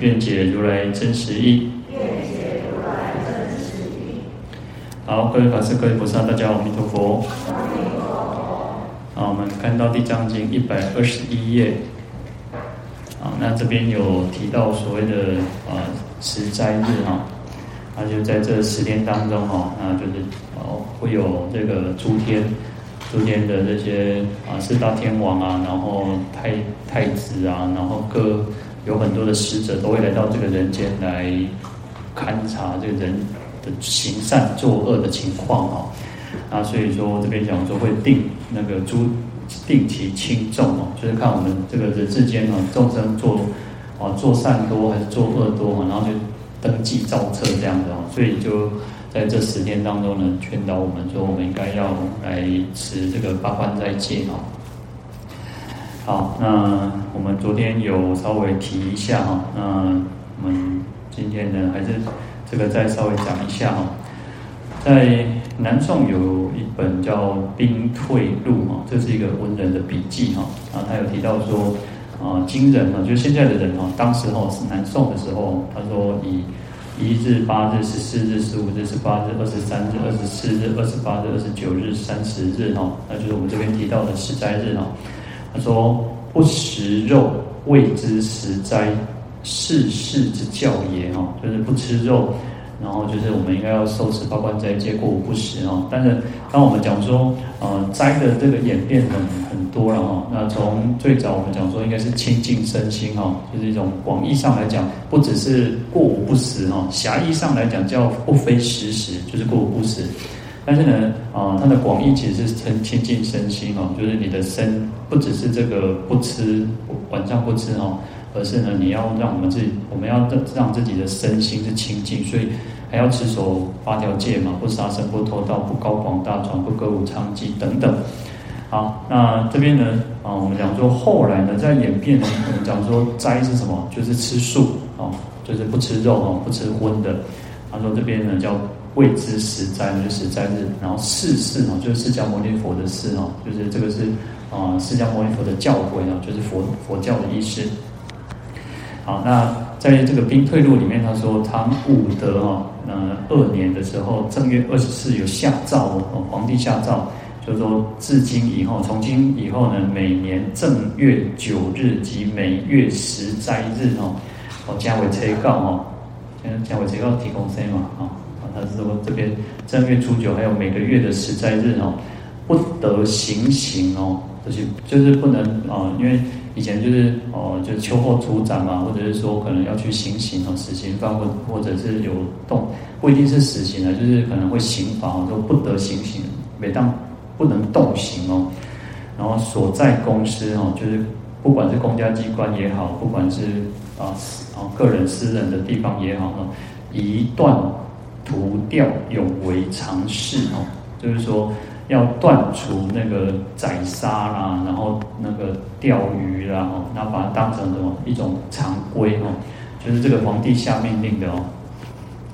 愿解如来真实义。好，各位法师、各位菩萨，大家阿弥陀佛。好，我们看到《地藏经》一百二十一页。啊，那这边有提到所谓的啊十斋日哈，那就在这十天当中哈，那就是哦。会有这个诸天，诸天的这些啊四大天王啊，然后太太子啊，然后各有很多的使者都会来到这个人间来勘察这个人的行善作恶的情况啊。啊，所以说这边讲说会定那个诸定其轻重哦，就是看我们这个人世间啊众生做啊做善多还是做恶多，然后就登记造册这样子哦，所以就。在这十天当中呢，劝导我们说，我们应该要来持这个八关斋戒哦。好，那我们昨天有稍微提一下哈，那我们今天呢，还是这个再稍微讲一下哈。在南宋有一本叫《兵退录》哈，这是一个文人的笔记哈，啊，他有提到说，啊，今人呢，就现在的人哈，当时候是南宋的时候，他说以。一日、八日、十四日、十五日、十八日、二十三日、二十四日、二十八日、二十九日、三十日，哈，那就是我们这边提到的十斋日，哈。他说：“不食肉，未知食斋，是世之教也，哈，就是不吃肉。”然后就是我们应该要受持八关斋戒，过午不食哦。但是当我们讲说，呃，斋的这个演变很很多了哈。那从最早我们讲说，应该是清净身心哈，就是一种广义上来讲，不只是过午不食哈。狭义上来讲叫不非食时，就是过午不食。但是呢，啊、它的广义其实是称清净身心哈，就是你的身不只是这个不吃，晚上不吃哈。而是呢，你要让我们自己，我们要让自己的身心是清净，所以还要持守八条戒嘛，不杀生、不偷盗、不高广大床、不歌舞娼妓等等。好，那这边呢，啊，我们讲说后来呢，在演变呢，我们讲说斋是什么？就是吃素哦，就是不吃肉哦，不吃荤的。他说这边呢叫未知十斋，就是十斋日。然后世事哦，就是释迦牟尼佛的事哦，就是这个是啊释迦牟尼佛的教诲啊，就是佛佛教的意思。好，那在这个兵退录里面，他说唐武德哈，呃二年的时候，正月二十四有下诏哦，皇帝下诏，就是说至今以后，从今以后呢，每年正月九日及每月十斋日哦，哦加为催告哦，加为催告提供 C 嘛啊，他是说这边正月初九还有每个月的十斋日哦，不得行刑哦，就是就是不能啊，因为。以前就是哦，就秋后处斩嘛，或者是说可能要去行刑哦，死刑犯或或者是有动，不一定是死刑的，就是可能会刑罚，说不得行刑，每当不能动刑哦。然后所在公司哦，就是不管是公家机关也好，不管是啊啊个人私人的地方也好哦，以断屠钓永为常事哦，就是说。要断除那个宰杀啦，然后那个钓鱼啦，哦，然后把它当成什么一种常规哦，就是这个皇帝下命令的哦。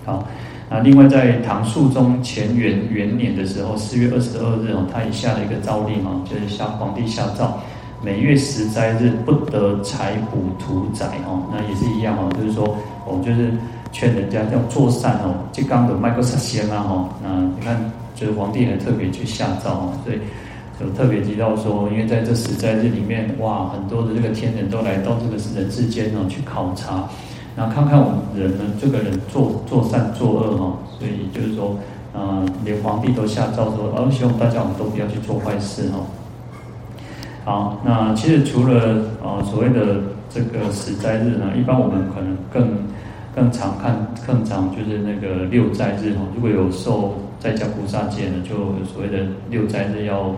好，那另外在唐肃宗乾元元年的时候，四月二十二日哦，他也下了一个诏令哦，就是下皇帝下诏，每月十斋日不得采捕屠宰哦，那也是一样哦，就是说我们就是劝人家要做善哦，就刚的麦克萨先啊哈，那你看。就是皇帝还特别去下诏哦，所以就特别提到说，因为在这十斋日里面，哇，很多的这个天人都来到这个人世间哦，去考察，然后看看我们人呢，这个人做做善做恶哈，所以就是说，呃，连皇帝都下诏说，哦，希望大家我们都不要去做坏事哈。好，那其实除了呃所谓的这个十斋日呢，一般我们可能更更常看，更常就是那个六斋日哈，如果有受。在家菩萨戒呢，就所谓的六斋日要，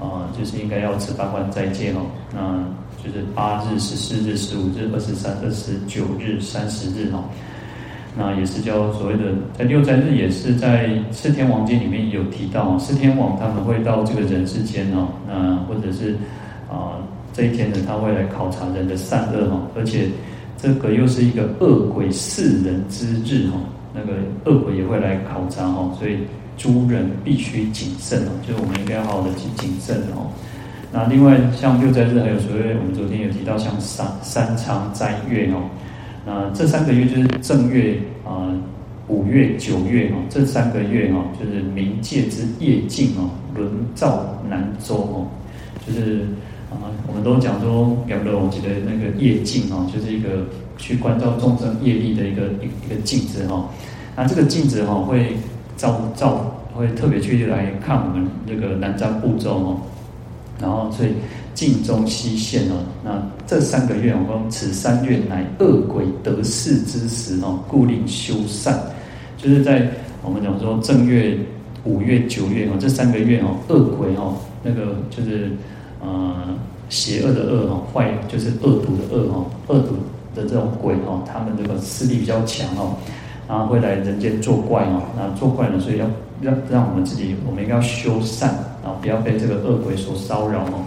呃，就是应该要持八关斋戒哦。那就是八日、十四日、十五日、二十三、二十九日、三十日哦。那也是叫所谓的在六斋日，也是在四天王经里面有提到，四天王他们会到这个人世间哦，那或者是啊这一天呢，他会来考察人的善恶哈，而且这个又是一个恶鬼识人之日哈，那个恶鬼也会来考察哈，所以诸人必须谨慎哦，就是我们应该要好好的去谨慎哦。那另外像六斋日，还有所谓我们昨天有提到像三三仓斋月哦。那这三个月就是正月啊、五月、九月哦，这三个月哦，就是冥界之夜境哦，轮照南周哦，就是啊，我们都讲说，比如我记得那个业境哦，就是一个去关照众生业力的一个一一个镜子哈。那这个镜子哈，会照照，会特别去来看我们这个南瞻部洲哦，然后所以。镜中悉现哦，那这三个月，我说此三月乃恶鬼得势之时哦，故令修善，就是在我们讲说正月、五月、九月哦，这三个月哦，恶鬼哦，那个就是呃邪恶的恶哦，坏就是恶毒的恶哦，恶毒的这种鬼哦，他们这个势力比较强哦，然后会来人间作怪哦，那作怪呢，所以要让让我们自己，我们应该要修善啊，不要被这个恶鬼所骚扰哦。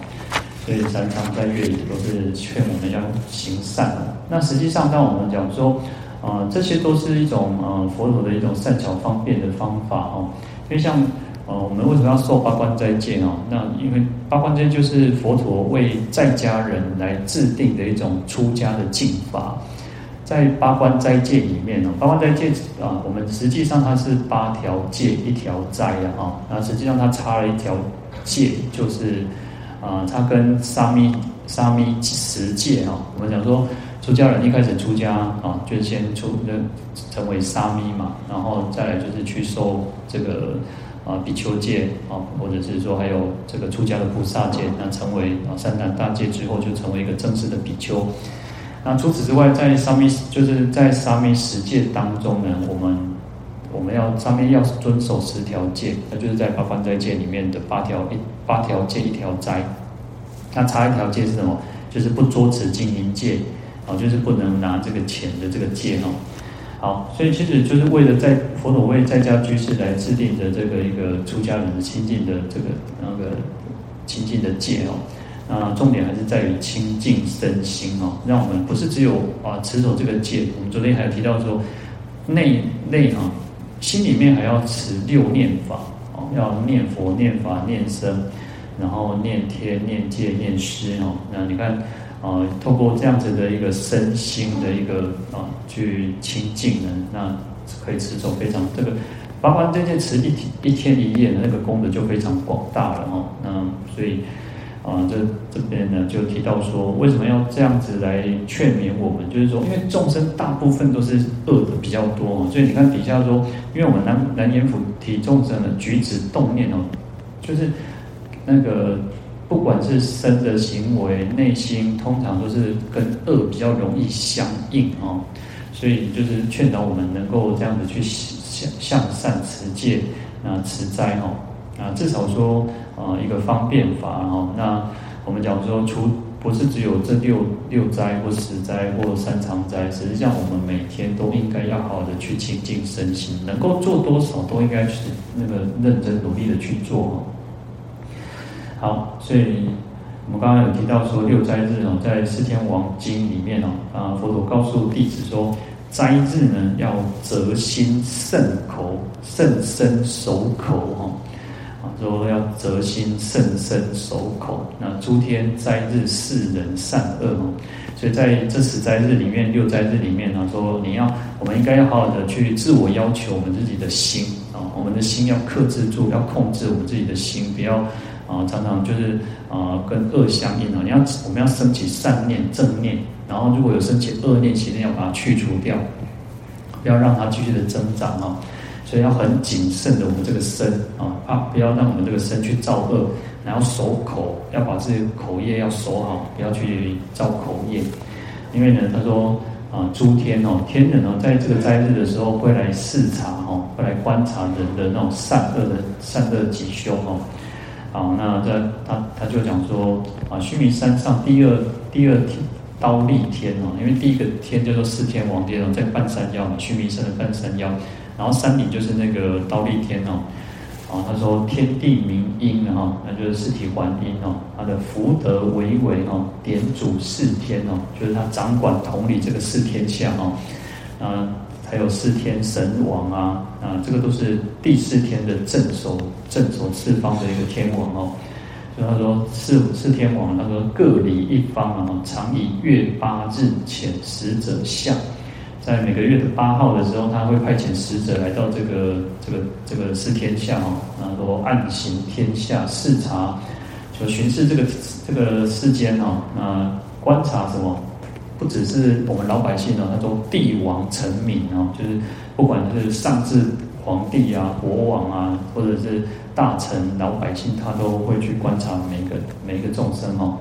所以三藏在月里都是劝我们要行善的。那实际上，当我们讲说，呃，这些都是一种呃佛陀的一种善巧方便的方法哦。因为像呃，我们为什么要受八关斋戒哦？那因为八关斋就是佛陀为在家人来制定的一种出家的进法。在八关斋戒里面哦，八关斋戒啊，我们实际上它是八条戒一条斋啊，那实际上它差了一条戒，就是。啊，它跟沙弥沙弥十戒啊，我们讲说出家人一开始出家啊，就先出成为沙弥嘛，然后再来就是去受这个啊比丘戒啊，或者是说还有这个出家的菩萨戒，那成为啊三藏大戒之后就成为一个正式的比丘。那除此之外，在沙弥就是在沙弥十戒当中呢，我们我们要上面要遵守十条戒，那就是在八关斋戒里面的八条一。八条戒一条斋，那差一条戒是什么？就是不捉持金银戒，啊，就是不能拿这个钱的这个戒哦。好，所以其实就是为了在佛陀为在家居士来制定的这个一个出家人的清净的这个那个清净的戒哦。那重点还是在于清净身心哦，让我们不是只有啊持守这个戒，我们昨天还有提到说内内啊心里面还要持六念法哦。要念佛、念法、念僧，然后念天、念戒、念施哦。那你看，啊，透过这样子的一个身心的一个啊，去清净呢，那可以持守非常这个八关斋戒持一一天一夜的那个功德就非常广大了哦。那所以。啊，这这边呢就提到说，为什么要这样子来劝勉我们？就是说，因为众生大部分都是恶的比较多哦，所以你看底下说，因为我们南南阎浮提众生的举止动念哦，就是那个不管是身的行为、内心，通常都是跟恶比较容易相应哦，所以就是劝导我们能够这样子去向向善持戒啊，持斋哦。啊，至少说，啊，一个方便法哈。那我们讲说，除不是只有这六六斋或十斋或三长斋，实际上我们每天都应该要好好的去清净身心，能够做多少都应该是那个认真努力的去做哦。好，所以我们刚刚有提到说，六斋日哦，在《四天王经》里面哦，啊，佛陀告诉弟子说，斋日呢要择心慎口慎身守口哈。说要择心慎身守口，那诸天斋日示人善恶哦，所以在这十斋日里面，六斋日里面呢，说你要，我们应该要好好的去自我要求我们自己的心啊，我们的心要克制住，要控制我们自己的心，不要啊常常就是啊跟恶相应啊，你要我们要升起善念正念，然后如果有升起恶念，其实要把它去除掉，不要让它继续的增长啊。所以要很谨慎的，我们这个身啊，啊，不要让我们这个身去造恶，然后守口，要把自己的口业要守好，不要去造口业。因为呢，他说啊，诸天哦，天人哦，在这个斋日的时候会来视察哦，会来观察人的那种善恶的善恶吉凶哦。好，那在他他就讲说啊，须弥山上第二第二天刀利天哦，因为第一个天叫做四天王天哦，在半山腰嘛，须弥山的半山腰，然后山顶就是那个刀利天哦。啊，他说天地明因哈，那就是四体还因哦，他的福德为为哦，典主四天哦，就是他掌管统理这个四天下哦，啊。还有四天神王啊，啊，这个都是第四天的镇守镇守四方的一个天王哦。所以他说四四天王，他说各理一方啊，常以月八日遣使者下，在每个月的八号的时候，他会派遣使者来到这个这个这个四天下哦，然后暗行天下视察，就巡视这个这个世间哦，那观察什么？不只是我们老百姓哦，他说帝王臣民哦，就是不管是上至皇帝啊、国王啊，或者是大臣、老百姓，他都会去观察每个每个众生哦。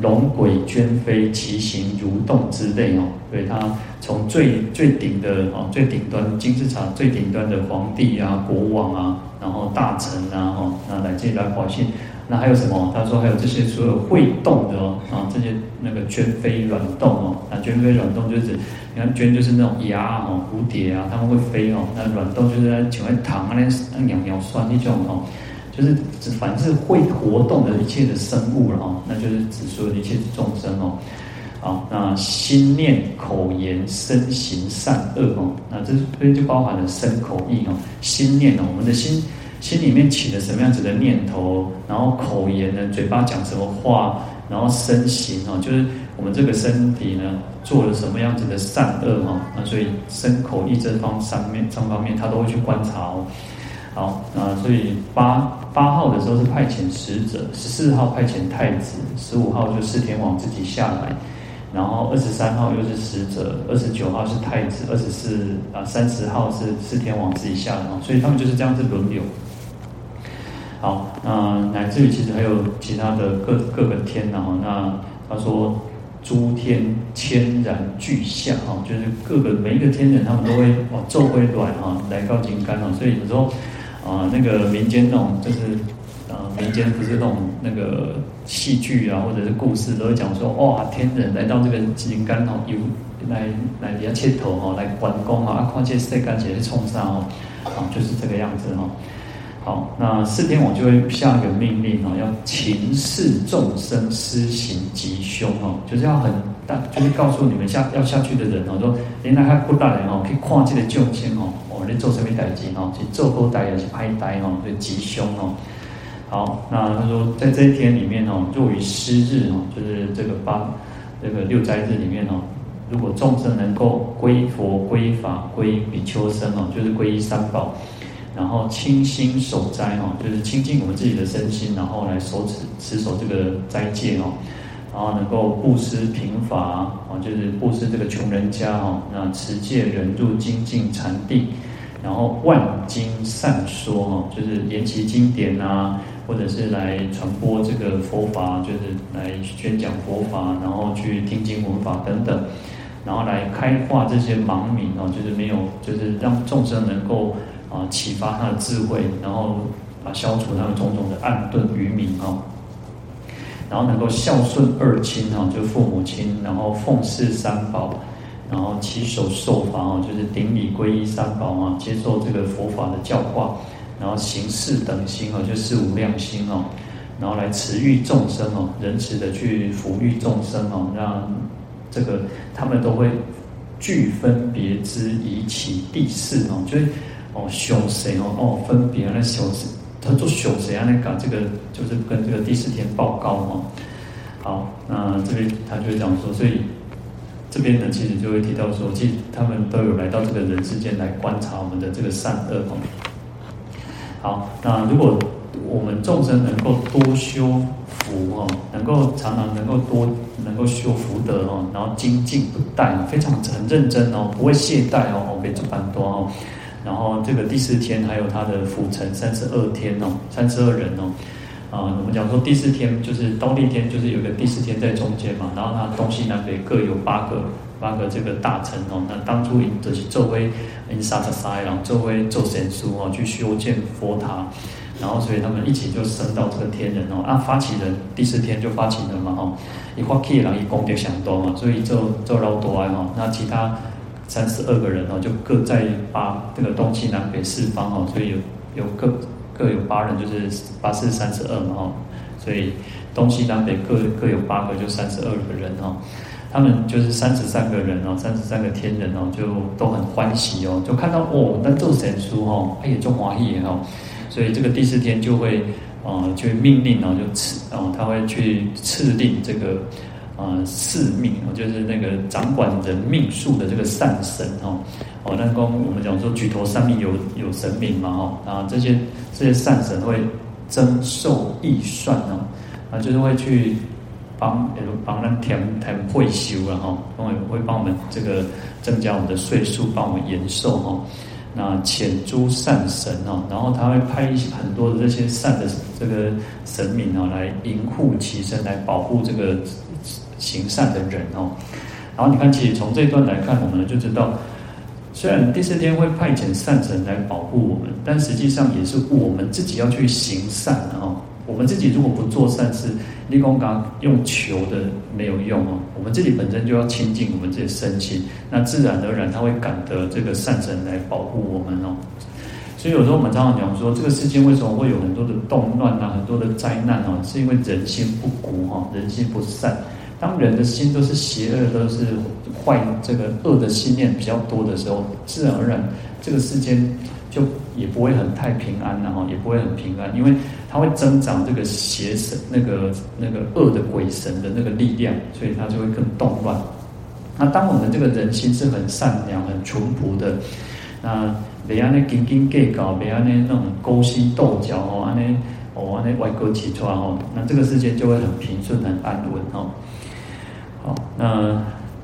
龙鬼涓飞，其行蠕动之类哦，所以他从最最顶的哦，最顶端金字塔最顶端的皇帝啊、国王啊，然后大臣啊，哦，那来这来百姓。那还有什么？他说还有这些所有会动的哦，啊，这些那个涓飞卵动哦，那涓飞卵动就是，你看涓就是那种鸭哦，蝴蝶啊，它们会飞哦。那卵动就是在请问糖啊，那那鸟鸟酸那种哦，就是指凡是会活动的一切的生物了哦，那就是指所有一切众生哦。好，那心念口言身行善恶哦，那这这就包含了身口意哦，心念哦，我们的心。心里面起了什么样子的念头，然后口言呢，嘴巴讲什么话，然后身形哦，就是我们这个身体呢，做了什么样子的善恶哈，那所以身口意这方三面三方面，他都会去观察哦。好，那所以八八号的时候是派遣使者，十四号派遣太子，十五号就四天王自己下来，然后二十三号又是使者，二十九号是太子，二十四啊三十号是四天王自己下来，所以他们就是这样子轮流。好，那乃至于其实还有其他的各各个天呢？哈，那他说诸天千然俱下，哈，就是各个每一个天人，他们都会哦奏会卵哈来告金刚哦。所以有时候啊，那个民间那种就是啊，民间不是那种那个戏剧啊，或者是故事，都会讲说哇，天人来到这个金刚哦，有来来底下切头哈，来关公啊，啊，况且世间是冲上哦，啊，就是这个样子哈。好，那四天王就会下一个命令哦，要勤示众生施行吉凶哦，就是要很大，就是告诉你们下要下去的人哦，说连那还不大人哦，可以跨界的救亲哦，哦，你做什么代志哦，去做好代也是歹代哦，就吉凶哦。好，那他说在这一天里面哦，若于失日哦，就是这个八这个六斋日里面哦，如果众生能够归佛、归法、归比丘僧哦，就是皈依三宝。然后清心守斋哦，就是清净我们自己的身心，然后来守持持守这个斋戒哦，然后能够布施贫乏哦，就是布施这个穷人家哦，那持戒忍辱精进禅定，然后万经善说哦，就是研习经典啊，或者是来传播这个佛法，就是来宣讲佛法，然后去听经闻法等等，然后来开化这些盲民哦，就是没有，就是让众生能够。啊，启发他的智慧，然后啊，消除他们种种的暗钝愚迷哦，然后能够孝顺二亲哈，就父母亲，然后奉事三宝，然后起手受法哦，就是顶礼皈依三宝啊，接受这个佛法的教化，然后行四等心哦，就四无量心哦，然后来慈育众生哦，仁慈的去抚育众生哦，让这个他们都会具分别之以起第四哦，就是。哦，修谁哦？哦，分别那修谁？他做修谁啊？那个这个就是跟这个第四天报告哦。好，那这边他就讲说，所以这边呢，其实就会提到说，其实他们都有来到这个人世间来观察我们的这个善恶哦。好，那如果我们众生能够多修福哦，能够常常能够多能够修福德哦，然后精进不怠，非常很认真哦，不会懈怠哦，别做半多哦。然后这个第四天还有他的辅臣三十二天哦，三十二人哦，啊，我们讲说第四天就是忉利天，就是有个第四天在中间嘛，然后他东西南北各有八个八个这个大臣哦，那当初就是作为因沙萨塞，然后作为做神书哦，去修建佛塔，然后所以他们一起就升到这个天人哦，啊，发起人第四天就发起人嘛哈，一发起人一功德相多嘛，所以就就绕多爱哈，那其他三十二个人哦，就各在八这个东西南北四方哦，所以有有各各有八人，就是八四三十二嘛哈，所以东西南北各各有八个，就三十二个人哈。他们就是三十三个人哦，三十三个天人哦，就都很欢喜哦，就看到哦，那做神书哦，哎呀中华裔哦，所以这个第四天就会呃，就命令哦，就赐哦，他会去赐令这个呃四命哦，就是那个掌管人命数的这个善神哦，哦，那公我们讲说举头三命有有神明嘛哦，啊这些这些善神会增寿益算哦，啊就是会去。帮比如帮人填填会修了哈，会会帮我们这个增加我们的岁数，帮我们延寿哈。那遣诸善神哦，然后他会派一些很多的这些善的这个神明啊，来营护其身，来保护这个行善的人哦。然后你看，其实从这一段来看，我们就知道，虽然第四天会派遣善神来保护我们，但实际上也是我们自己要去行善的哦。我们自己如果不做善事，立功刚用求的没有用哦。我们自己本身就要亲近我们自己身心，那自然而然他会感得这个善神来保护我们哦。所以有时候我们常常讲说，这个世间为什么会有很多的动乱啊，很多的灾难哦，是因为人心不古哈，人心不善。当人的心都是邪恶，都是坏这个恶的心念比较多的时候，自然而然这个世间就也不会很太平安，然后也不会很平安，因为它会增长这个邪神那个那个恶的鬼神的那个力量，所以它就会更动乱。那当我们这个人心是很善良、很淳朴的，那别安尼斤斤计较，别安尼那种勾心斗角哦，安尼哦安尼歪勾起出来哦，那这个世界就会很平顺、很安稳哦。好，那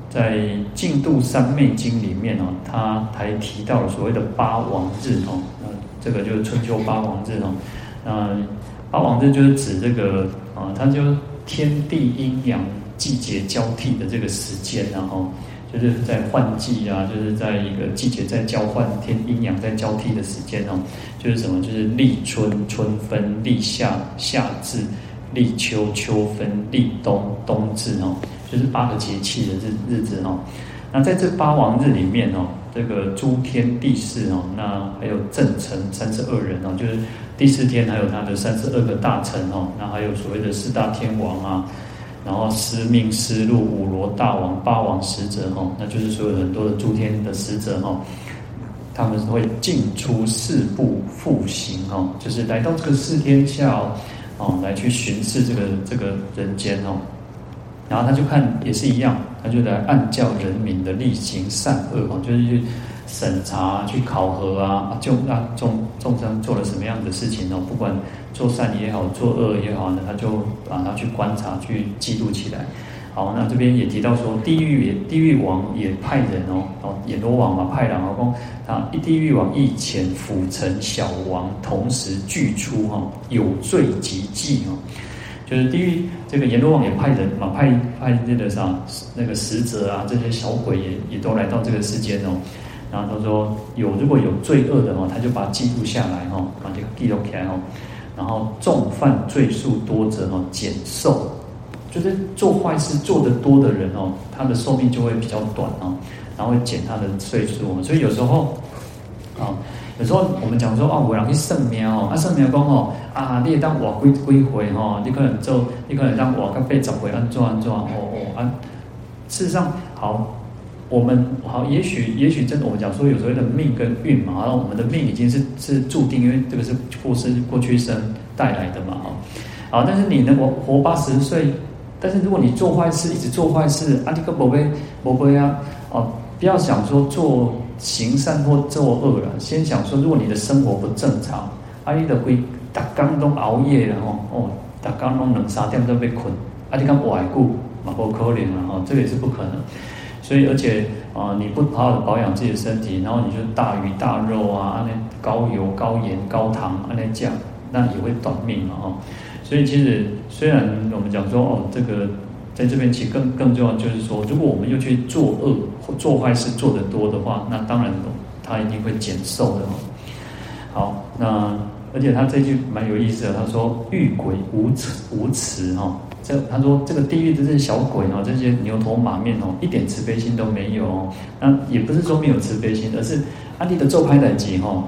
在《净度三昧经》里面哦，他还提到了所谓的八王日哦，那这个就是春秋八王日哦。那八王日就是指这个啊，它就天地阴阳季节交替的这个时间，然后就是在换季啊，就是在一个季节在交换，天阴阳在交替的时间哦，就是什么？就是立春春分，立夏夏至，立秋秋分，立冬冬至哦。就是八个节气的日日子哦，那在这八王日里面哦，这个诸天帝释哦，那还有正臣三十二人哦，就是第四天还有他的三十二个大臣哦，那还有所谓的四大天王啊，然后司命司禄五罗大王八王使者哦，那就是所有很多的诸天的使者哦，他们会进出四部复行哦，就是来到这个四天下哦，来去巡视这个这个人间哦。然后他就看也是一样，他就来按教人民的力行善恶哦，就是去审查、去考核啊，就那众众生做了什么样的事情哦，不管做善也好，做恶也好呢，他就把它去观察、去记录起来。好，那这边也提到说，地狱也地狱王也派人哦，哦，阎罗王嘛派人哦，讲啊，地狱王一前辅臣小王同时俱出哈，有罪即祭哦。就是地狱这个阎罗王也派人嘛，派派那个啥那个使者啊，这些小鬼也也都来到这个世间哦。然后他说有如果有罪恶的哦，他就把它记录下来哈，把这个记录起来哦。然后重犯罪数多者哦，减寿，就是做坏事做得多的人哦，他的寿命就会比较短哦，然后减他的岁数。所以有时候啊。有时候我们讲说哦，我让去算命哦，啊算命讲哦，啊你也当活几几回哦，你可能做，你可能让活个八十回安怎安怎哦哦啊。事实上，好，我们好，也许也许真的，我们讲说有所谓的命跟运嘛，然后我们的命已经是是注定，因为这个是过世过去生带来的嘛，哈。好，但是你能活活八十岁，但是如果你做坏事，一直做坏事，啊，你个宝贝宝贝啊，哦，不要想说做。行善或作恶了，先想说，如果你的生活不正常，阿你的会打刚都熬夜了吼，哦，打刚都两三点都被困，阿你讲外顾嘛不可怜了哈，这个也是不可能。所以而且啊、你不好好的保养自己的身体，然后你就大鱼大肉啊，那高油高盐高糖那酱，那也会短命嘛哈。所以其实虽然我们讲说哦这个。在这边，其实更更重要就是说，如果我们又去做恶做坏事做得多的话，那当然他一定会减寿的。好，那而且他这句蛮有意思的，他说遇鬼无慈无慈哈，这他说这个地狱的这些小鬼哦，这些牛头马面哦，一点慈悲心都没有哦。那也不是说没有慈悲心，而是阿弟的做派代志哈，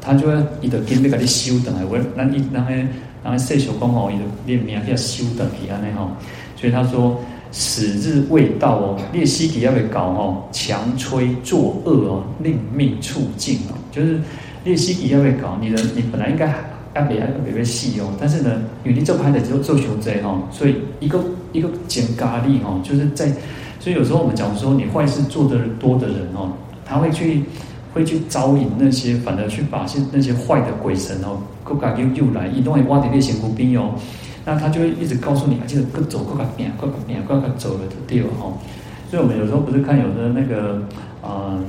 他就要伊的经要给你修等来，我那你那个那个岁数讲哦，伊的念名要修等起安尼哈。所以他说。死日未到哦，列西底要被搞哦，强催作恶哦，令命处境哦，就是列西底要被搞，你的你本来应该要别要别别细哦，但是呢，因为你这拍的就做熊贼哈，所以一个一个减咖喱哈，就是在，所以有时候我们讲说，你坏事做的多的人哦，他会去会去招引那些，反而去把些那些坏的鬼神哦，各家又又来，移动挖点那些苦兵哦。那他就会一直告诉你啊，记得各走各个边，各个边，各个走了的地方哈。所以，我们有时候不是看有的那个，嗯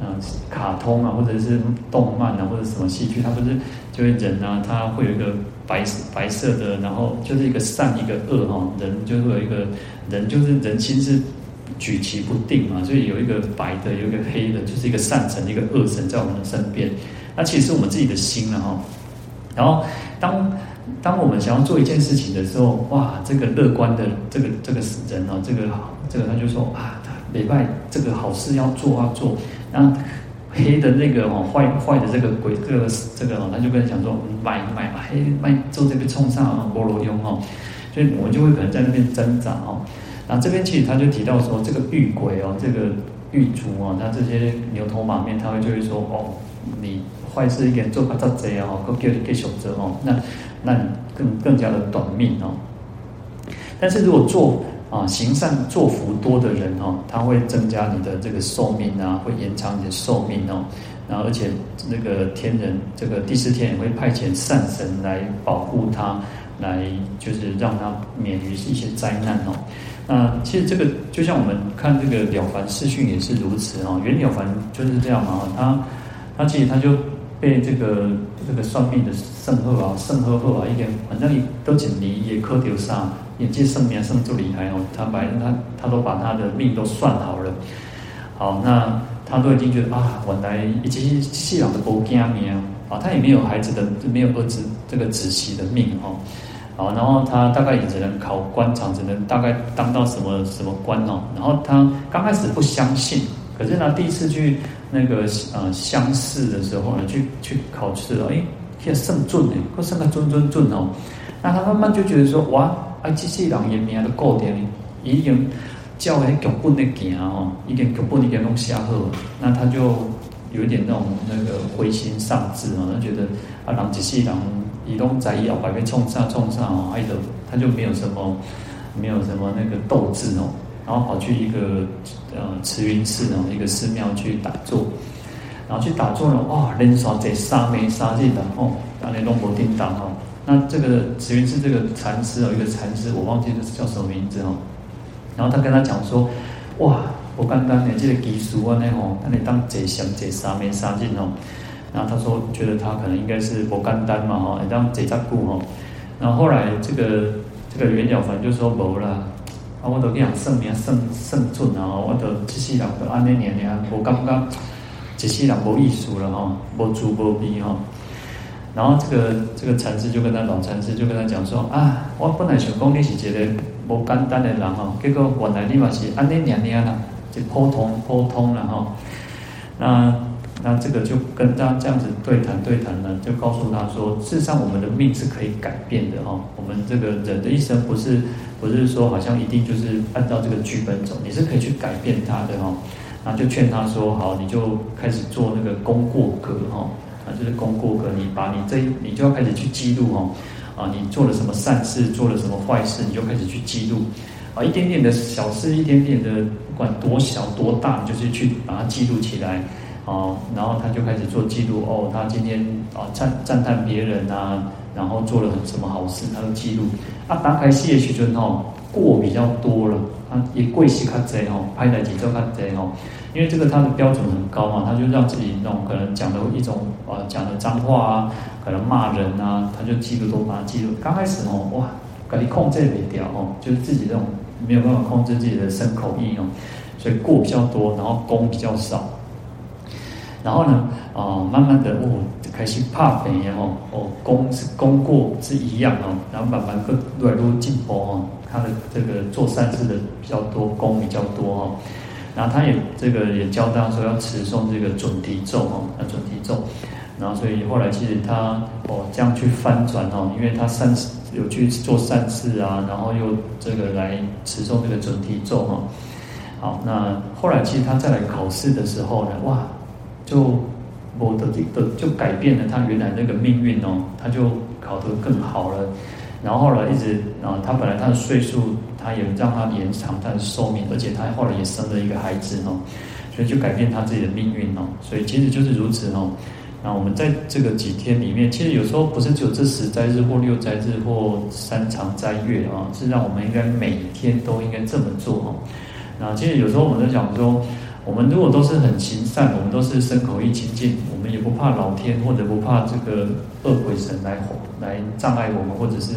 嗯，卡通啊，或者是动漫啊，或者什么戏剧，它不是就会人啊，他会有一个白白色的，然后就是一个善一个恶哈，人就会有一个人，就是人心是举棋不定嘛，所以有一个白的，有一个黑的，就是一个善神，一个恶神在我们的身边。那其实我们自己的心了哈。然后当。当我们想要做一件事情的时候，哇，这个乐观的这个这个人哦，这个好这个他就说啊，礼拜这个好事要做要做，然后黑的那个哦，坏坏的这个鬼，这个这个哦，他就跟他讲说，买买买黑买做这个冲上菠萝用哦，所以我们就会可能在那边挣扎哦。然后这边其实他就提到说，这个遇鬼哦，这个遇卒哦，那这些牛头马面，他会就会说哦，你坏事一点做不到这样哦，都叫你给选择哦，那。那你更更加的短命哦。但是如果做啊行善做福多的人哦，他会增加你的这个寿命啊，会延长你的寿命哦。然后而且那个天人这个第四天也会派遣善神来保护他，来就是让他免于一些灾难哦。那其实这个就像我们看这个了凡四训也是如此哦。袁了凡就是这样嘛，他他其实他就。被这个这个算命的圣赫啊，圣赫赫啊，一点反正你都紧离也磕丢上，眼界圣明圣就厉害哦。他把他他都把他的命都算好了，好，那他都已经觉得啊，原来以及细老的波加命啊，他也没有孩子的，没有儿子这个子息的命哦。好，然后他大概也只能考官场，只能大概当到什么什么官哦。然后他刚开始不相信，可是呢，第一次去。那个呃乡试的时候呢，去去考试了，哎，现在胜准呢，或胜个准准准哦。那他慢慢就觉得说，哇，啊，这些人也名都固定，已经叫那脚本的行哦，已经脚本已经弄下好，那他就有一点那种那个灰心丧志哦，他觉得啊，人这些人移动在意要把被冲上冲上哦，爱的他就没有什么没有什么那个斗志哦。然后跑去一个呃慈云寺哦，一个寺庙去打坐，然后去打坐呢，哇，连刷这沙没杀进的哦，当年龙伯叮当哦，那这个慈云寺这个禅师哦，一个禅师我忘记是叫什么名字哦，然后他跟他讲说，哇，我简单的这个技术啊，那吼，那你当贼想贼杀没杀进哦，然后他说觉得他可能应该是不简单嘛哈，你当这扎固哦，然后后来这个这个袁了凡就说无啦。啊，我都讲圣明圣圣准啊！我都这些人都安尼念念，我感觉这些人无艺术了哈，无主无味哈。然后这个这个禅师就跟他老禅师就跟他讲说啊，我本来想讲你是一个无简单的人哈，结果原来你嘛是安尼念念啦，就普通普通了哈。那那这个就跟他这样子对谈对谈呢，就告诉他说，事实上我们的命是可以改变的哈，我们这个人的一生不是。不是说好像一定就是按照这个剧本走，你是可以去改变它的哈。然后就劝他说：“好，你就开始做那个功过格哈，啊，就是功过格，你把你这你就要开始去记录哈，啊，你做了什么善事，做了什么坏事，你就开始去记录，啊，一点点的小事，一点点的不管多小多大，就是去把它记录起来，啊，然后他就开始做记录哦，他今天啊赞赞叹别人啊。”然后做了很什么好事，他都记录。啊，打开事业时阵吼，过比较多了，啊，也贵是较济吼，拍的节奏较济吼。因为这个他的标准很高嘛，他就让自己那种可能讲的一种啊，讲的脏话啊，可能骂人啊，他就记录都把它记录。刚开始吼，哇，给你控制没掉吼，就是自己这种没有办法控制自己的身口意哦，所以过比较多，然后功比较少。然后呢，哦，慢慢的哦，开始怕肥哦哦，功是功过是一样哦，然后慢慢更越来越进步哦，他的这个做善事的比较多，功比较多哦，然后他也这个也教大家说要持诵这个准提咒哦，那准提咒，然后所以后来其实他哦这样去翻转哦，因为他善有去做善事啊，然后又这个来持诵这个准提咒哈。好，那后来其实他再来考试的时候呢，哇，就我的的就改变了他原来那个命运哦，他就考得更好了。然后后来一直啊，他本来他的岁数，他也让他延长他的寿命，而且他后来也生了一个孩子哦，所以就改变他自己的命运哦。所以其实就是如此哦。那我们在这个几天里面，其实有时候不是只有这十斋日或六斋日或三长斋月啊，是让我们应该每天都应该这么做哦。那其实有时候我们在讲说，我们如果都是很行善，我们都是身口意清净，我们也不怕老天或者不怕这个恶鬼神来来障碍我们，或者是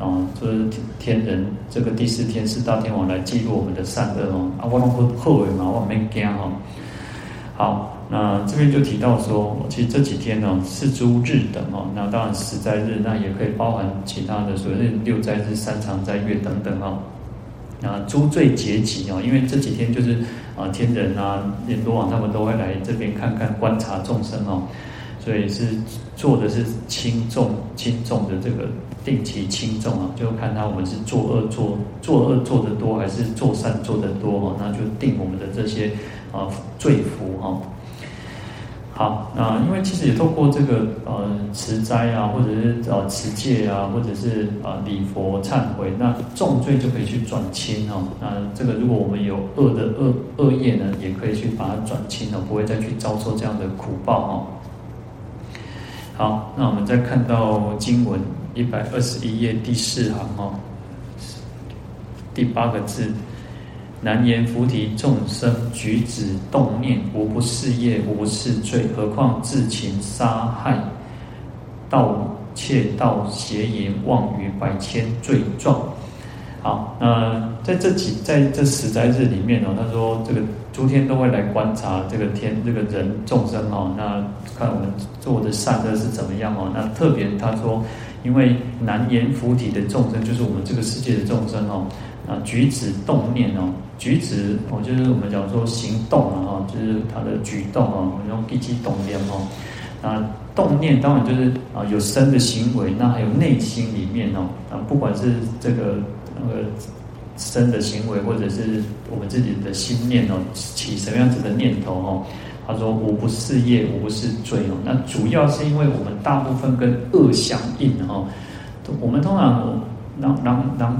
啊，就是天人这个第四天四大天王来记录我们的善恶哦。啊，我拢不后悔嘛，我没惊哈。好，那这边就提到说，其实这几天呢是诸日等哦，那当然十斋日，那也可以包含其他的所谓六灾日、三长灾月等等哦。啊，诸罪结集哦，因为这几天就是啊，天人啊、阎罗王他们都会来这边看看、观察众生哦，所以是做的是轻重轻重的这个定期轻重啊，就看他我们是做恶做做恶做的多，还是做善做的多哦，那就定我们的这些啊罪福哈。好，那因为其实也透过这个呃持斋啊，或者是呃持戒啊，或者是呃礼佛忏悔，那重罪就可以去转轻哦。那这个如果我们有恶的恶恶业呢，也可以去把它转轻哦，不会再去遭受这样的苦报哦。好，那我们再看到经文一百二十一页第四行哦，第八个字。难言菩提众生举止动念，无不是业，无不是罪。何况自情杀害、盗窃盗邪淫妄语百千罪状。好，那在这几在这十斋日里面呢，他说这个诸天都会来观察这个天这个人众生哦，那看我们做的善恶是怎么样哦。那特别他说，因为难言菩提的众生，就是我们这个世界的众生哦。啊，举止动念哦，举止哦，就是我们讲说行动啊，就是他的举动哦，用地基动念哦。啊，动念当然就是啊，有身的行为，那还有内心里面哦，啊，不管是这个那个身的行为，或者是我们自己的心念哦，起什么样子的念头哦，他说无不是业，无不是罪哦。那主要是因为我们大部分跟恶相应哦，我们通常让让让。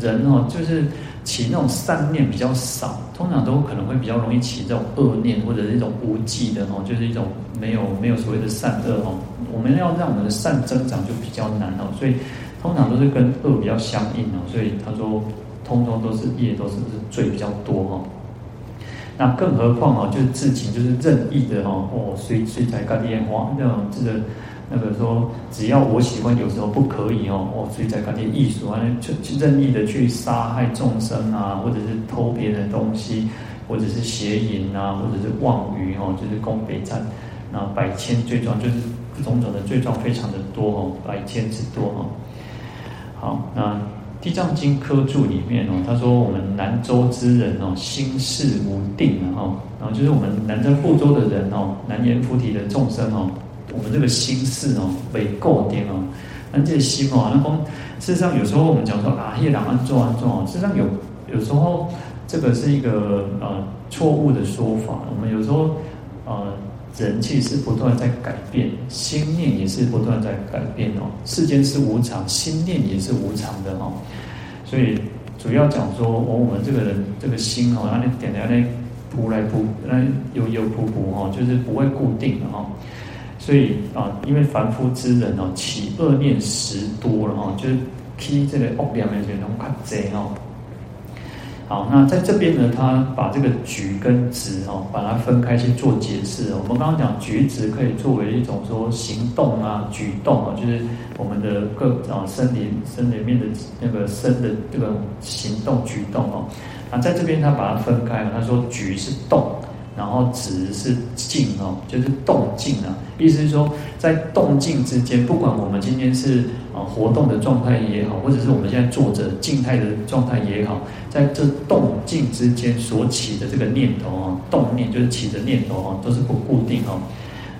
人哦，就是起那种善念比较少，通常都可能会比较容易起这种恶念，或者是一种无记的哦，就是一种没有没有所谓的善恶哦。我们要让我们的善增长就比较难哦，所以通常都是跟恶比较相应哦。所以他说，通通都是业，都是罪比较多哈。那更何况哦，就是自情就是任意的哦，哦，随随在干电话那种这个。那个说，只要我喜欢，有时候不可以哦。哦，随在搞点艺术啊，就任意的去杀害众生啊，或者是偷别人的东西，或者是邪淫啊，或者是妄语哦，就是攻北战，那百千罪状就是种种的罪状非常的多哦，百千之多哦。好，那《地藏经》科注里面哦，他说我们南州之人哦，心事无定啊，然后就是我们南瞻部洲的人哦，南阎菩提的众生哦。我们这个心事哦，被构定哦，那这心哦，那公事实上有时候我们讲说啊，业两安做安做哦，事实上有有时候这个是一个呃错误的说法。我们有时候呃人气是不断在改变，心念也是不断在改变哦。世间是无常，心念也是无常的哦。所以主要讲说，哦，我们这个人这个心哦，那你点点那扑来扑，那悠悠扑扑哈，就是不会固定的哈。所以啊，因为凡夫之人哦，起恶念时多了哈，就是起这个恶念的人拢较贼哦。好，那在这边呢，他把这个举跟直哦，把它分开去做解释。我们刚刚讲举止可以作为一种说行动啊、举动啊，就是我们的各啊身体身里面的那个身的这个行动举动哦。那在这边他把它分开了，他说举是动。然后止是静哦，就是动静啊。意思是说，在动静之间，不管我们今天是啊活动的状态也好，或者是我们现在坐着静态的状态也好，在这动静之间所起的这个念头啊，动念就是起的念头啊，都是不固定哦。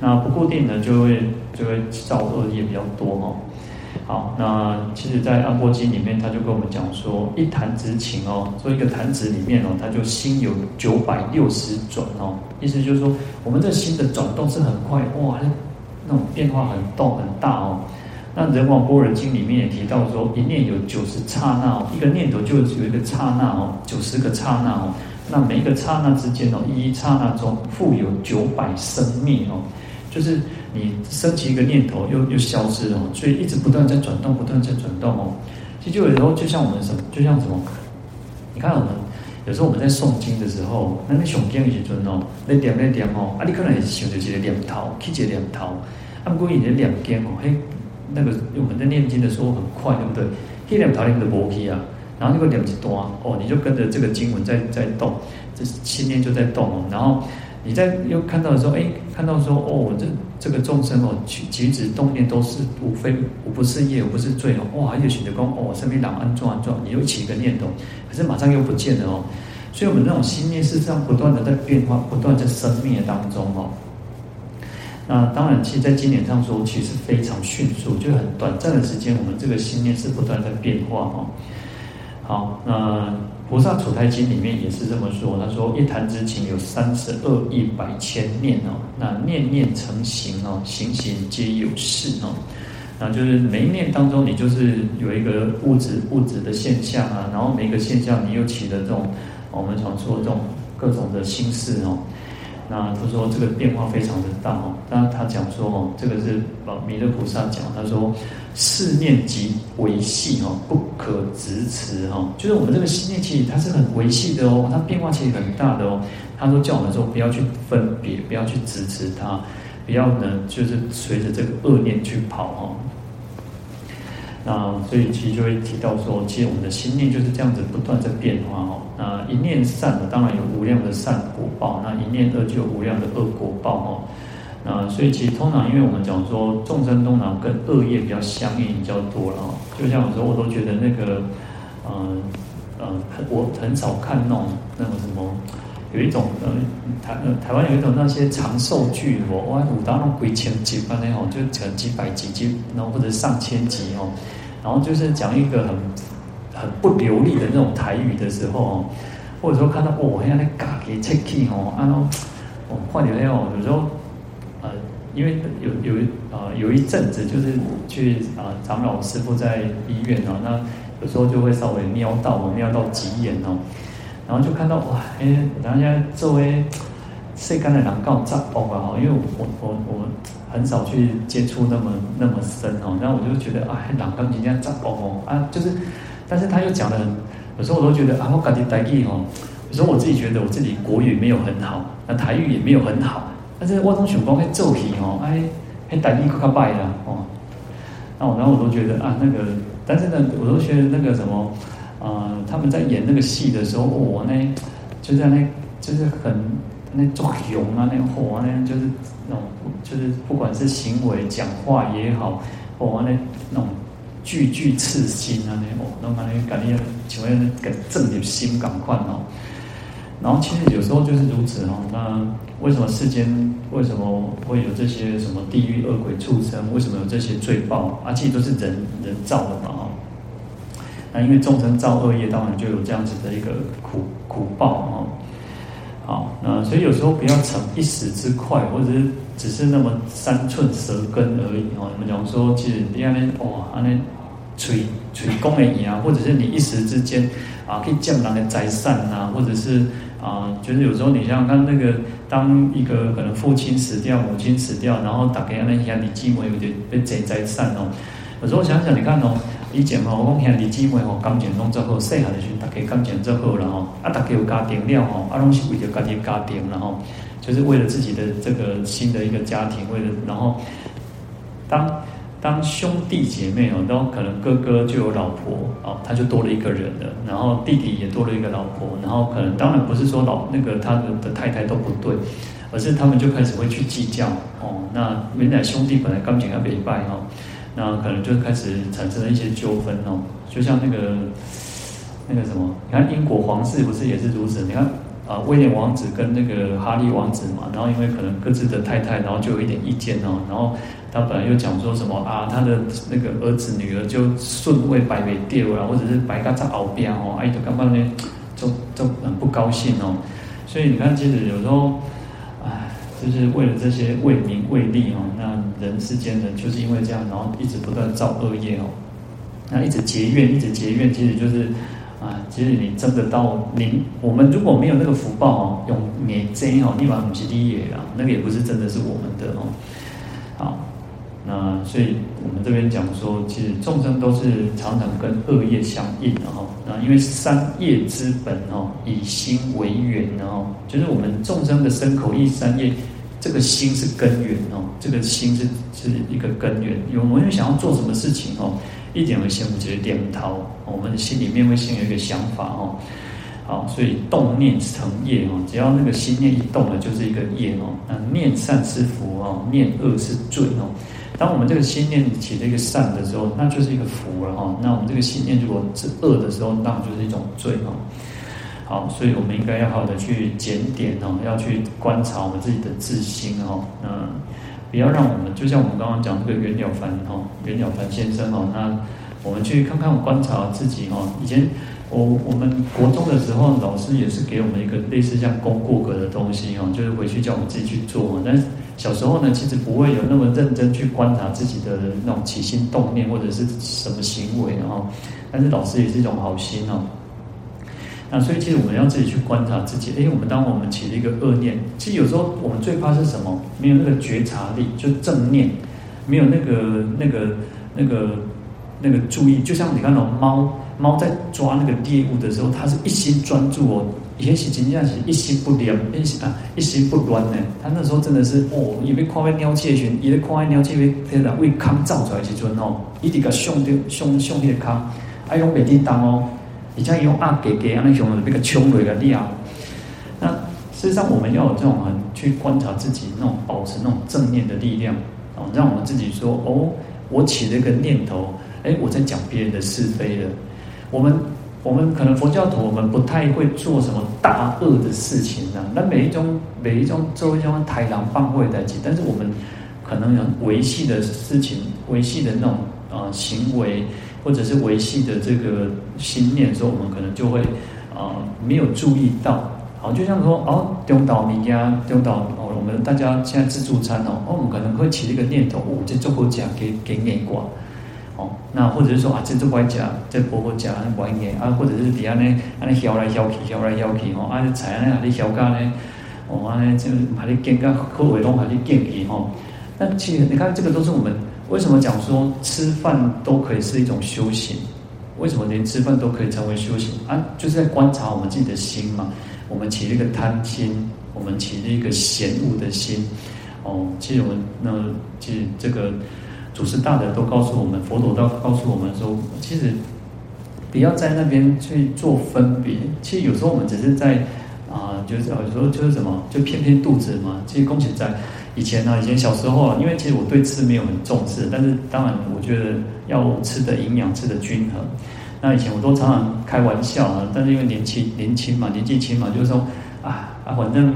那不固定呢，就会就会造恶业比较多哦。好，那其实，在《阿波经》里面，他就跟我们讲说，一弹指顷哦，做一个弹指里面哦，他就心有九百六十转哦，意思就是说，我们这心的转动是很快哇，那种变化很动很大哦。那《人王般若经》里面也提到说，一念有九十刹那哦，一个念头就有一个刹那哦，九十个刹那哦，那每一个刹那之间哦，一一刹那中复有九百生灭哦，就是。你升起一个念头，又又消失了，所以一直不断在转动，不断在转动哦。其实有时候，就像我们什么，就像什么，你看我们有时候我们在诵经的时候，那你诵经的时候哦，那念那念哦，啊，你可能也想着一个念头，起一个念头，啊，不过你的念经哦，嘿，那个我们在念经的时候很快，对不对？一念头你就无去啊，然后那个念一段哦，你就跟着这个经文在在动，这心念就在动哦，然后。你在又看到的时候，哎，看到说哦，这这个众生哦，举举止动念都是无非无不是业，无不是罪哦，哇，又起的功哦，身边两安转安转，你又起一个念头，可是马上又不见了哦，所以我们那种心念是这样不断的在变化，不断在生灭当中哦。那当然，其实在经典上说，其实非常迅速，就很短暂的时间，我们这个心念是不断在变化哦。好，那。《菩萨处胎经》里面也是这么说，他说：“一弹之情有三十二亿百千念哦，那念念成形哦，形形皆有事哦，那就是每一念当中，你就是有一个物质物质的现象啊，然后每个现象你又起了这种我们常说这种各种的心事哦。”那他说这个变化非常的大哦，那他讲说哦，这个是啊弥勒菩萨讲，他说四念即维系哦，不可执持哦，就是我们这个心念其实它是很维系的哦，它变化其实很大的哦。他说叫我们说不要去分别，不要去执持它，不要呢就是随着这个恶念去跑哦。那所以其实就会提到说，其实我们的心念就是这样子不断在变化哦。那一念善的当然有无量的善果报，那一念恶就有无量的恶果报哦。那所以其实通常因为我们讲说众生通常跟恶业比较相应比较多了哦。就像有时候我都觉得那个，嗯嗯，我很少看那种那种什么，有一种呃台台湾有一种那些长寿剧哦，哇，武大那种几千集那种，就成几百集集，然后或者上千集哦。然后就是讲一个很很不流利的那种台语的时候，或者说看到哦，像那嘎给切气哦，啊，哦，换点那种，有时候呃，因为有有呃有一阵子就是去啊、呃，长老师傅在医院哦，那有时候就会稍微瞄到哦，瞄到几眼哦，然后就看到哇，哎，然后现在作为世间的人告杂报啊，因为我我我。我很少去接触那么那么深哦，然后我就觉得啊，朗刚今天这样哦啊，就是，但是他又讲的很，有时候我都觉得啊，我感觉台语哦，有时候我自己觉得我自己国语没有很好，那台语也没有很好，但是我总想讲那奏起哦，哎，那台语可拜了哦，那我然后我都觉得啊，那个，但是呢，我都觉得那个什么，呃，他们在演那个戏的时候，我、哦、呢，就在那，就是很。那作用啊，那火啊，那就是那种，就是不管是行为、讲话也好，火那那种句句刺心啊，那哦，那么那感觉请问更正点心感快哦。然后其实有时候就是如此哦。那为什么世间为什么会有这些什么地狱恶鬼畜生？为什么有这些罪报？啊，其实都是人人造的嘛哦。那因为众生造恶业，当然就有这样子的一个苦苦报哦。好，那所以有时候不要逞一时之快，或者是只是那么三寸舌根而已哦。我们讲说，其实你看那哇，那吹吹功而已啊，或者是你一时之间啊，可以降人的灾善呐，或者是啊，就是有时候你想想看，那个当一个可能父亲死掉，母亲死掉，然后大家那兄弟姊妹有点被灾灾善哦。有时候想想，你看哦。以前吼，我讲兄弟姊妹吼，感情拢做好，细汉的时候，大家感情做好了吼，啊，大家有家庭了吼，啊，拢是为了家己家庭，然后就是为了自己的这个新的一个家庭，为了然后当当兄弟姐妹哦，都可能哥哥就有老婆哦，他就多了一个人了，然后弟弟也多了一个老婆，然后可能当然不是说老那个他的的太太都不对，而是他们就开始会去计较哦。那原来兄弟本来感情要没败哈，那可能就开始产生了一些纠纷哦。就像那个那个什么，你看英国皇室不是也是如此？你看啊，威廉王子跟那个哈利王子嘛，然后因为可能各自的太太，然后就有一点意见哦，然后。他本来又讲说什么啊，他的那个儿子女儿就顺位摆没掉了，或者是摆个在后边哦，哎，就干嘛呢？就就很不高兴哦。所以你看，其实有时候，就是为了这些为名为利哦，那人世间呢，就是因为这样，然后一直不断造恶业哦，那一直结怨，一直结怨，其实就是啊，其实你争得到你，我们如果没有那个福报哦，用孽债哦，立马不是利益啊，那个也不是真的是我们的哦，好。那所以我们这边讲说，其实众生都是常常跟恶业相应的哈。那因为三业之本哦，以心为缘哦，就是我们众生的身口意三业，这个心是根源哦，这个心是是一个根源。有我们想要做什么事情哦，一点会先我觉得点头，我们的心里面会先有一个想法哦。好，所以动念成业哦，只要那个心念一动了，就是一个业哦。那念善是福哦，念恶是罪哦。当我们这个心念起了一个善的时候，那就是一个福了哈。那我们这个心念如果是恶的时候，那就是一种罪哈。好，所以我们应该要好的去检点哦，要去观察我们自己的自心哦。嗯，不要让我们就像我们刚刚讲这个袁了凡哈，袁了凡先生哦，那我们去看看观察自己哈。以前我我们国中的时候，老师也是给我们一个类似像功过格的东西哈，就是回去叫我们自己去做，但是。小时候呢，其实不会有那么认真去观察自己的那种起心动念或者是什么行为哈，但是老师也是一种好心哦。那所以其实我们要自己去观察自己，哎，我们当我们起了一个恶念，其实有时候我们最怕是什么？没有那个觉察力，就正念，没有那个那个那个那个注意。就像你看到猫，猫在抓那个猎物的时候，它是一心专注哦。以前是真正是一心不乱，一心啊一心不乱呢。它那时候真的是哦，因为看那鸟雀群，伊咧看那鸟雀为天然为康造出来时阵哦，伊直个上着上上迄个空，啊用袂叮当哦，而且用压给给安尼熊那个冲落个料。那事实上我们要有这种很去观察自己那种保持那种正念的力量哦，让我们自己说哦，我起了一个念头，哎，我在讲别人的是非了，我们。我们可能佛教徒，我们不太会做什么大恶的事情呢、啊。那每一种每一种做一种豺狼放会在一起，但是我们可能有维系的事情，维系的那种、呃、行为，或者是维系的这个心念的时候，我们可能就会啊、呃、没有注意到。好，就像说哦，中岛米呀，中岛哦，我们大家现在自助餐哦，哦，我们可能会起一个念头，哦，这做好讲给给念挂。那或者是说啊，这这怪夹，这婆婆夹那怪硬啊，或者是底下呢，安尼摇来摇去，摇来摇去哦，啊你菜呢啊你摇干呢，哦啊你就把你煎个口味拢把你煎去哦。那其实你看，这个都是我们为什么讲说吃饭都可以是一种修行？为什么连吃饭都可以成为修行啊？就是在观察我们自己的心嘛。我们起了一个贪心，我们起了一个嫌恶的心。哦，其实我们那其实这个。祖师大德都告诉我们，佛陀都告诉我们说，其实不要在那边去做分别。其实有时候我们只是在啊、就是有时候就是什么，就偏偏肚子嘛。其实恭喜在以前、啊，以前小时候啊，因为其实我对吃没有很重视，但是当然我觉得要吃的营养，吃的均衡。那以前我都常常开玩笑啊，但是因为年轻年轻嘛，年纪轻嘛，就是说啊啊，反正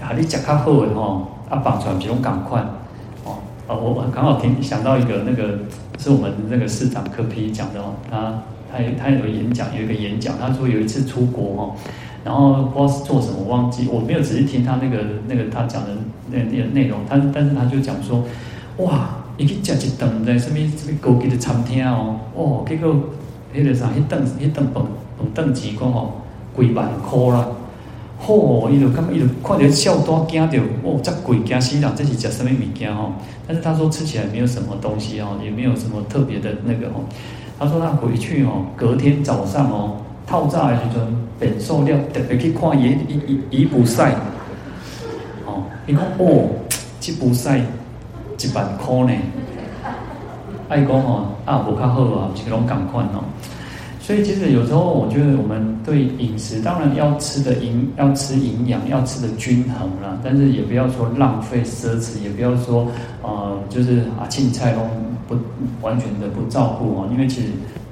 啊你吃较好的吼，啊绑出来比较赶快。哦我刚好听想到一个那个是我们那个市长柯皮讲的哦，他他他有演讲，有一个演讲，他说有一次出国哦，然后不知道是做什么忘记，我没有仔细听他那个那个他讲的那那内容，他但是他就讲说，哇，一去吃一顿在什么什么高级的餐厅哦，哦，结果那个啥，一顿一顿饭饭顿钱讲哦，几万块啦。嚯！伊就感觉伊就看到笑多惊到，哦，这贵惊死人，这是吃什么物件哦？但是他说吃起来没有什么东西哦，也没有什么特别的那个哦。他说他回去哦，隔天早上哦，透早的时阵变瘦了，特别去看伊伊伊伊补赛。哦，伊讲哦，这补赛一万块呢。爱讲哦，啊不较好啊，这种感官哦。所以其实有时候我觉得我们对饮食，当然要吃的营，要吃营养，要吃的均衡啦。但是也不要说浪费奢侈，也不要说呃，就是啊，青菜都不完全的不照顾哦。因为其实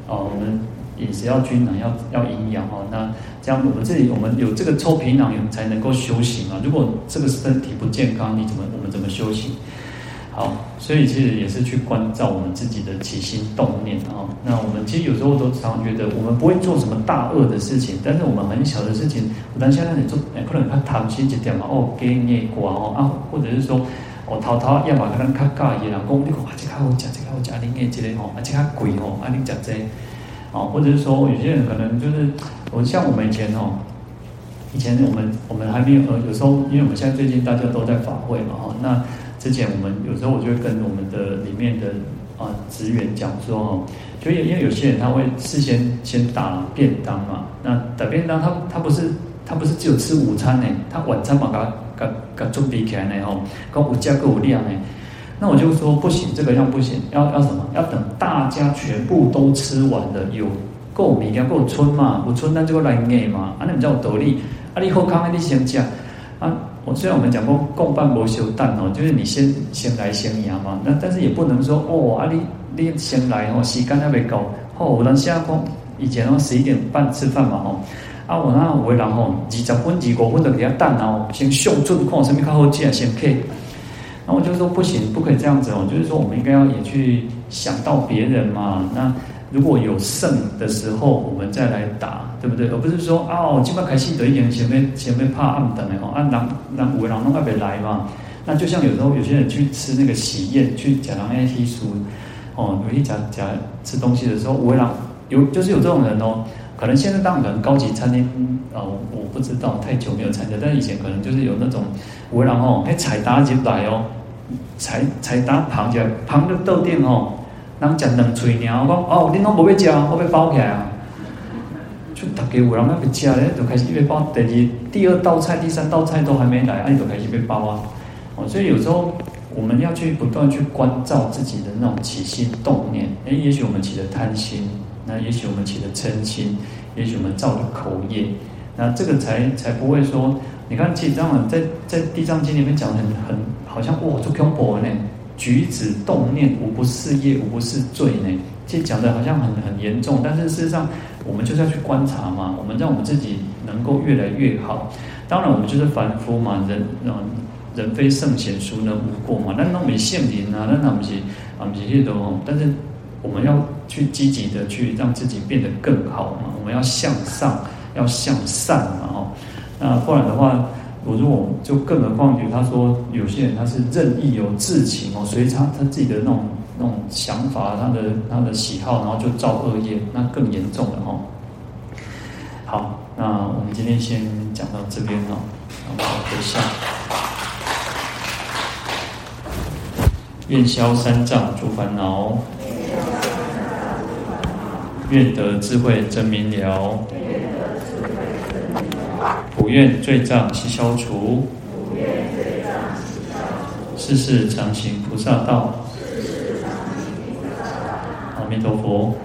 呃，我们饮食要均衡，要要营养哦。那这样我们这里我们有这个臭皮囊，才能够修行啊。如果这个身体不健康，你怎么我们怎么修行？好，所以其实也是去关照我们自己的起心动念啊。那我们其实有时候都常常觉得，我们不会做什么大恶的事情，但是我们很小的事情，我当下让你做，可能他贪心一点嘛，哦，给你瓜哦啊，或者是说，哦，偷偷要嘛可能较介意人讲，你讲啊，这个好吃，这个好吃，你诶，这个吼，啊，这个贵吼，啊，你食这，哦，或者是说，有些人可能就是，我像我们以前哦，以前我们我们还没有，有时候因为我们现在最近大家都在法会嘛，哈，那。之前我们有时候我就会跟我们的里面的啊职员讲说哦，就因为有些人他会事先先打便当嘛，那打便当他他不是他不是只有吃午餐呢，他晚餐嘛，给给给准备起来呢吼，跟有加够有量呢，那我就说不行，这个样不行，要要什么？要等大家全部都吃完了，有够米要够春嘛，有春那就会来硬嘛，啊，那比较有道理，啊，你好康你先讲啊。我虽然我们讲过共办不休蛋哦，就是你先先来先赢嘛，那但是也不能说哦啊你你先来哦，时间还没够哦，我们现在以前哦十一点半吃饭嘛吼，啊我那有的人吼二十分二五分就给他蛋哦，先上准看什么较好吃先去，然后我就说不行，不可以这样子哦，就是说我们应该要也去想到别人嘛，那。如果有剩的时候，我们再来打，对不对？而不是说啊，今晚开始得一点，前面前面怕暗等的哦，啊，让让五个人弄那边来嘛。那就像有时候有些人去吃那个喜宴，去讲堂那些书，哦，有些讲讲吃东西的时候，五个人有就是有这种人哦。可能现在当然可能高级餐厅、哦，我不知道，太久没有参加，但以前可能就是有那种五个人哦，哎，菜单进来哦，菜菜单旁就旁的豆店哦。人食两喙尔，我讲哦，恁拢无要食，我要包起来啊！就大家有人要食咧，就开始要包。第二、第二道菜、第三道菜都还没来，啊，就开始要包啊！哦，所以有时候我们要去不断去关照自己的那种起心动念。诶，也许我们起了贪心，那也许我们起了嗔心，也许我们造的口业，那这个才才不会说。你看，其实这样在在地藏经里面讲很很，好像哇，就恐怖呢。举止动念无不是业，无不是罪呢。这讲的好像很很严重，但是事实上，我们就是要去观察嘛。我们让我们自己能够越来越好。当然，我们就是凡夫嘛，人嗯，人非圣贤，孰能无过嘛？那那没圣灵啊，那那不是啊，不是都。但是我们要去积极的去让自己变得更好嘛。我们要向上，要向善嘛。哦，那不然的话。我如果就更何况，比如他说有些人他是任意有自情哦，所以他他自己的那种那种想法，他的他的喜好，然后就造恶业，那更严重了哦。好，那我们今天先讲到这边哦，我们回向，愿消三障诸烦恼，愿得智慧真明了。普愿罪障悉消除，世世常行菩萨道。阿弥陀佛。